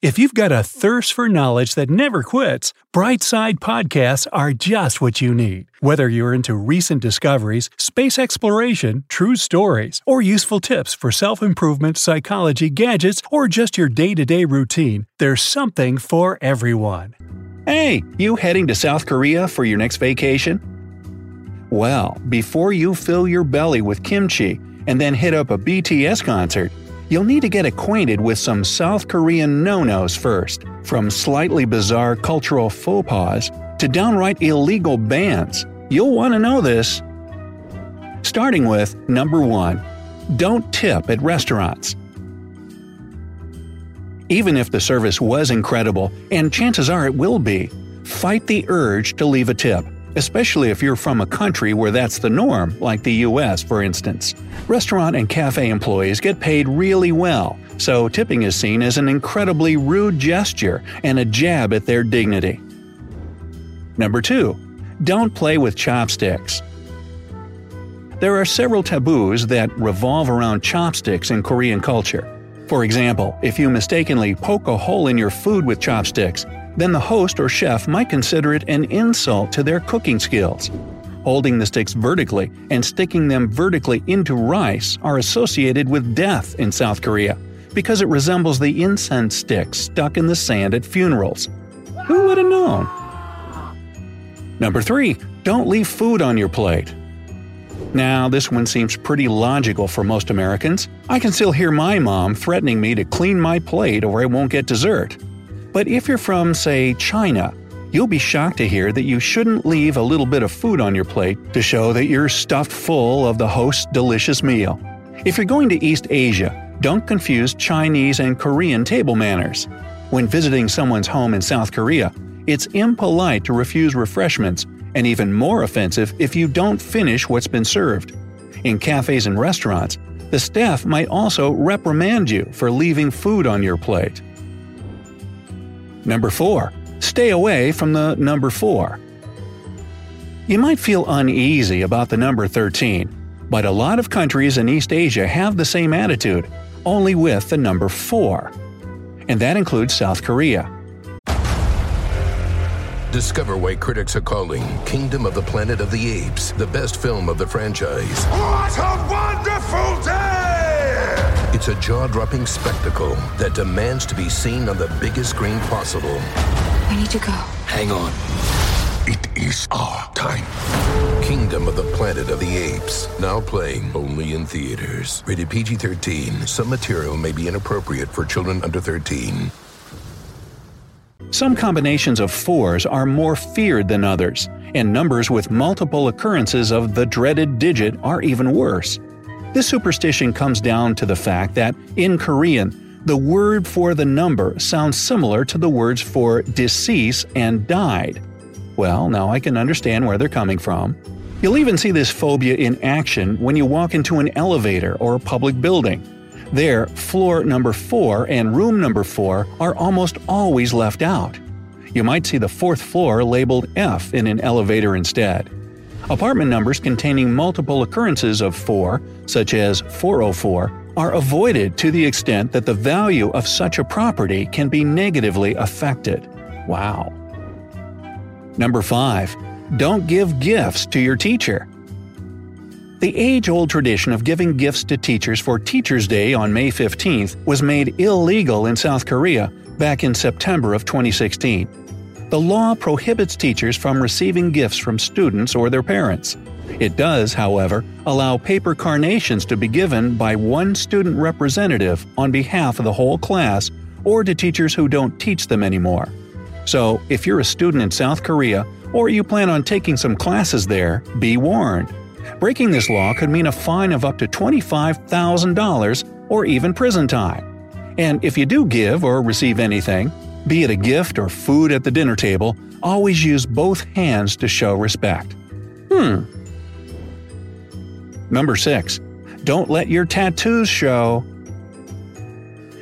If you've got a thirst for knowledge that never quits, Brightside Podcasts are just what you need. Whether you're into recent discoveries, space exploration, true stories, or useful tips for self improvement, psychology, gadgets, or just your day to day routine, there's something for everyone. Hey, you heading to South Korea for your next vacation? Well, before you fill your belly with kimchi and then hit up a BTS concert, you'll need to get acquainted with some South Korean no nos first, from slightly bizarre cultural faux pas to downright illegal bans. You'll want to know this. Starting with number 1 Don't tip at restaurants. Even if the service was incredible, and chances are it will be, fight the urge to leave a tip especially if you're from a country where that's the norm, like the US, for instance. Restaurant and cafe employees get paid really well, so tipping is seen as an incredibly rude gesture and a jab at their dignity. Number 2. Don't play with chopsticks. There are several taboos that revolve around chopsticks in Korean culture. For example, if you mistakenly poke a hole in your food with chopsticks, then the host or chef might consider it an insult to their cooking skills. Holding the sticks vertically and sticking them vertically into rice are associated with death in South Korea because it resembles the incense sticks stuck in the sand at funerals. Who would have known? Number 3. Don't leave food on your plate. Now, this one seems pretty logical for most Americans. I can still hear my mom threatening me to clean my plate or I won't get dessert. But if you're from, say, China, you'll be shocked to hear that you shouldn't leave a little bit of food on your plate to show that you're stuffed full of the host's delicious meal. If you're going to East Asia, don't confuse Chinese and Korean table manners. When visiting someone's home in South Korea, it's impolite to refuse refreshments, and even more offensive if you don't finish what's been served. In cafes and restaurants, the staff might also reprimand you for leaving food on your plate. Number 4. Stay away from the number 4. You might feel uneasy about the number 13, but a lot of countries in East Asia have the same attitude, only with the number 4. And that includes South Korea. Discover why critics are calling Kingdom of the Planet of the Apes the best film of the franchise. What a wonderful day! It's a jaw dropping spectacle that demands to be seen on the biggest screen possible. We need to go. Hang on. It is our time. Kingdom of the Planet of the Apes. Now playing only in theaters. Rated PG 13. Some material may be inappropriate for children under 13. Some combinations of fours are more feared than others, and numbers with multiple occurrences of the dreaded digit are even worse. This superstition comes down to the fact that, in Korean, the word for the number sounds similar to the words for decease and died. Well, now I can understand where they're coming from. You'll even see this phobia in action when you walk into an elevator or a public building. There, floor number 4 and room number 4 are almost always left out. You might see the fourth floor labeled F in an elevator instead. Apartment numbers containing multiple occurrences of 4, such as 404, are avoided to the extent that the value of such a property can be negatively affected. Wow. Number 5. Don't give gifts to your teacher. The age old tradition of giving gifts to teachers for Teacher's Day on May 15th was made illegal in South Korea back in September of 2016 the law prohibits teachers from receiving gifts from students or their parents. It does, however, allow paper carnations to be given by one student representative on behalf of the whole class or to teachers who don't teach them anymore. So, if you're a student in South Korea or you plan on taking some classes there, be warned. Breaking this law could mean a fine of up to $25,000 or even prison time. And if you do give or receive anything, be it a gift or food at the dinner table, always use both hands to show respect. Hmm. Number 6. Don't let your tattoos show.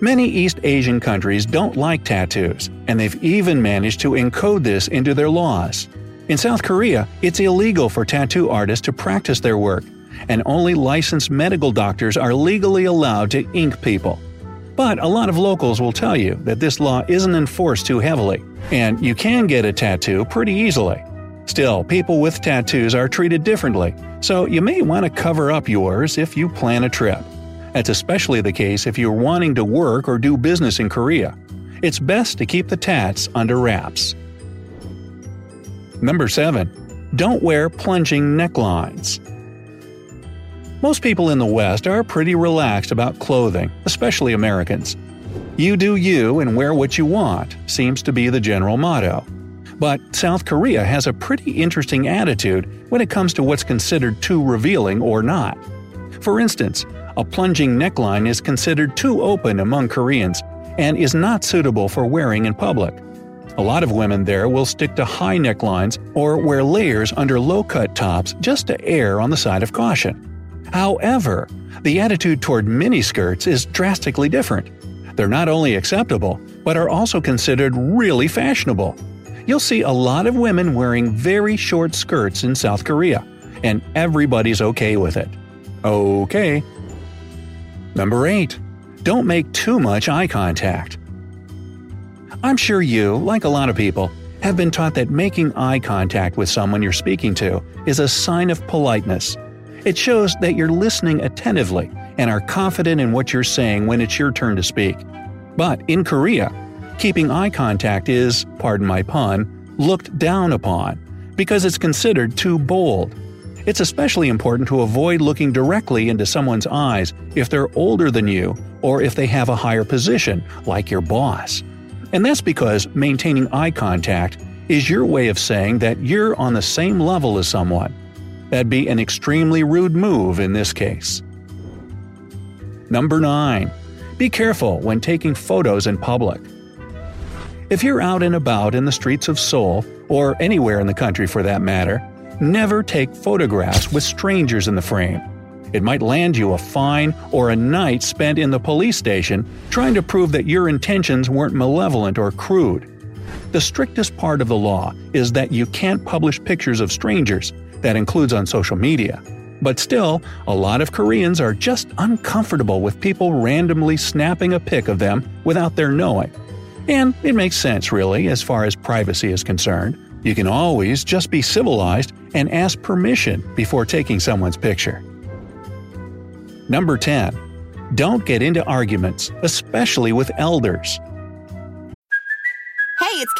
Many East Asian countries don't like tattoos, and they've even managed to encode this into their laws. In South Korea, it's illegal for tattoo artists to practice their work, and only licensed medical doctors are legally allowed to ink people. But a lot of locals will tell you that this law isn't enforced too heavily, and you can get a tattoo pretty easily. Still, people with tattoos are treated differently, so you may want to cover up yours if you plan a trip. That's especially the case if you're wanting to work or do business in Korea. It's best to keep the tats under wraps. Number 7. Don't wear plunging necklines. Most people in the West are pretty relaxed about clothing, especially Americans. You do you and wear what you want seems to be the general motto. But South Korea has a pretty interesting attitude when it comes to what's considered too revealing or not. For instance, a plunging neckline is considered too open among Koreans and is not suitable for wearing in public. A lot of women there will stick to high necklines or wear layers under low cut tops just to err on the side of caution. However, the attitude toward miniskirts is drastically different. They're not only acceptable, but are also considered really fashionable. You'll see a lot of women wearing very short skirts in South Korea, and everybody's okay with it. Okay. Number 8. Don't make too much eye contact. I'm sure you, like a lot of people, have been taught that making eye contact with someone you're speaking to is a sign of politeness it shows that you're listening attentively and are confident in what you're saying when it's your turn to speak. But in Korea, keeping eye contact is, pardon my pun, looked down upon because it's considered too bold. It's especially important to avoid looking directly into someone's eyes if they're older than you or if they have a higher position, like your boss. And that's because maintaining eye contact is your way of saying that you're on the same level as someone That'd be an extremely rude move in this case. Number 9. Be careful when taking photos in public. If you're out and about in the streets of Seoul, or anywhere in the country for that matter, never take photographs with strangers in the frame. It might land you a fine or a night spent in the police station trying to prove that your intentions weren't malevolent or crude. The strictest part of the law is that you can't publish pictures of strangers, that includes on social media. But still, a lot of Koreans are just uncomfortable with people randomly snapping a pic of them without their knowing. And it makes sense, really, as far as privacy is concerned. You can always just be civilized and ask permission before taking someone's picture. Number 10. Don't get into arguments, especially with elders.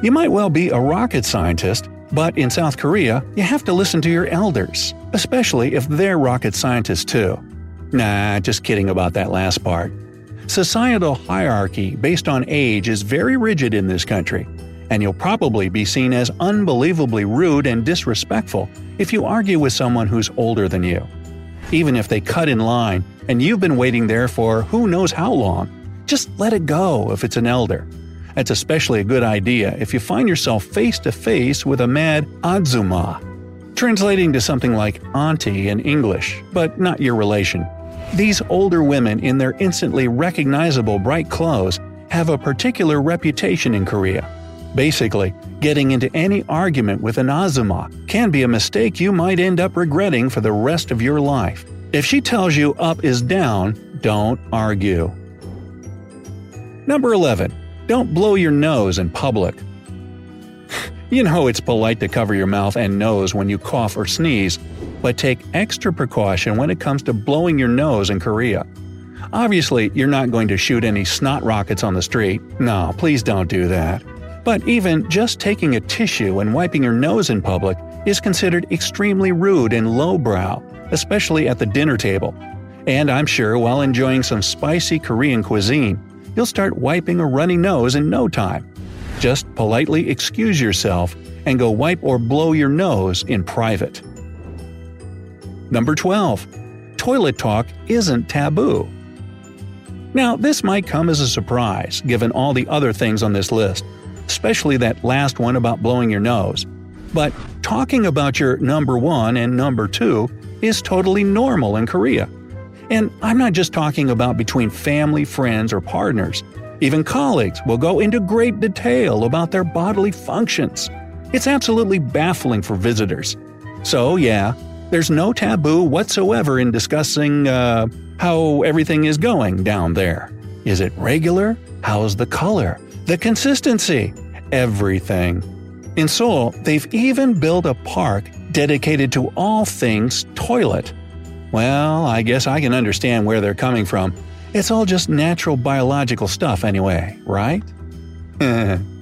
You might well be a rocket scientist, but in South Korea, you have to listen to your elders, especially if they're rocket scientists too. Nah, just kidding about that last part. Societal hierarchy based on age is very rigid in this country, and you'll probably be seen as unbelievably rude and disrespectful if you argue with someone who's older than you. Even if they cut in line and you've been waiting there for who knows how long, just let it go if it's an elder. That's especially a good idea if you find yourself face to face with a mad ajumma, translating to something like auntie in English, but not your relation. These older women in their instantly recognizable bright clothes have a particular reputation in Korea. Basically, getting into any argument with an ajumma can be a mistake you might end up regretting for the rest of your life. If she tells you up is down, don't argue. Number 11. Don't blow your nose in public. you know it's polite to cover your mouth and nose when you cough or sneeze, but take extra precaution when it comes to blowing your nose in Korea. Obviously, you're not going to shoot any snot rockets on the street. No, please don't do that. But even just taking a tissue and wiping your nose in public is considered extremely rude and lowbrow, especially at the dinner table. And I'm sure while enjoying some spicy Korean cuisine, you'll start wiping a runny nose in no time. Just politely excuse yourself and go wipe or blow your nose in private. Number 12. Toilet talk isn't taboo. Now, this might come as a surprise given all the other things on this list, especially that last one about blowing your nose. But talking about your number one and number two is totally normal in Korea. And I'm not just talking about between family, friends, or partners. Even colleagues will go into great detail about their bodily functions. It's absolutely baffling for visitors. So, yeah, there's no taboo whatsoever in discussing uh, how everything is going down there. Is it regular? How's the color? The consistency? Everything. In Seoul, they've even built a park dedicated to all things toilet. Well, I guess I can understand where they're coming from. It's all just natural biological stuff anyway, right?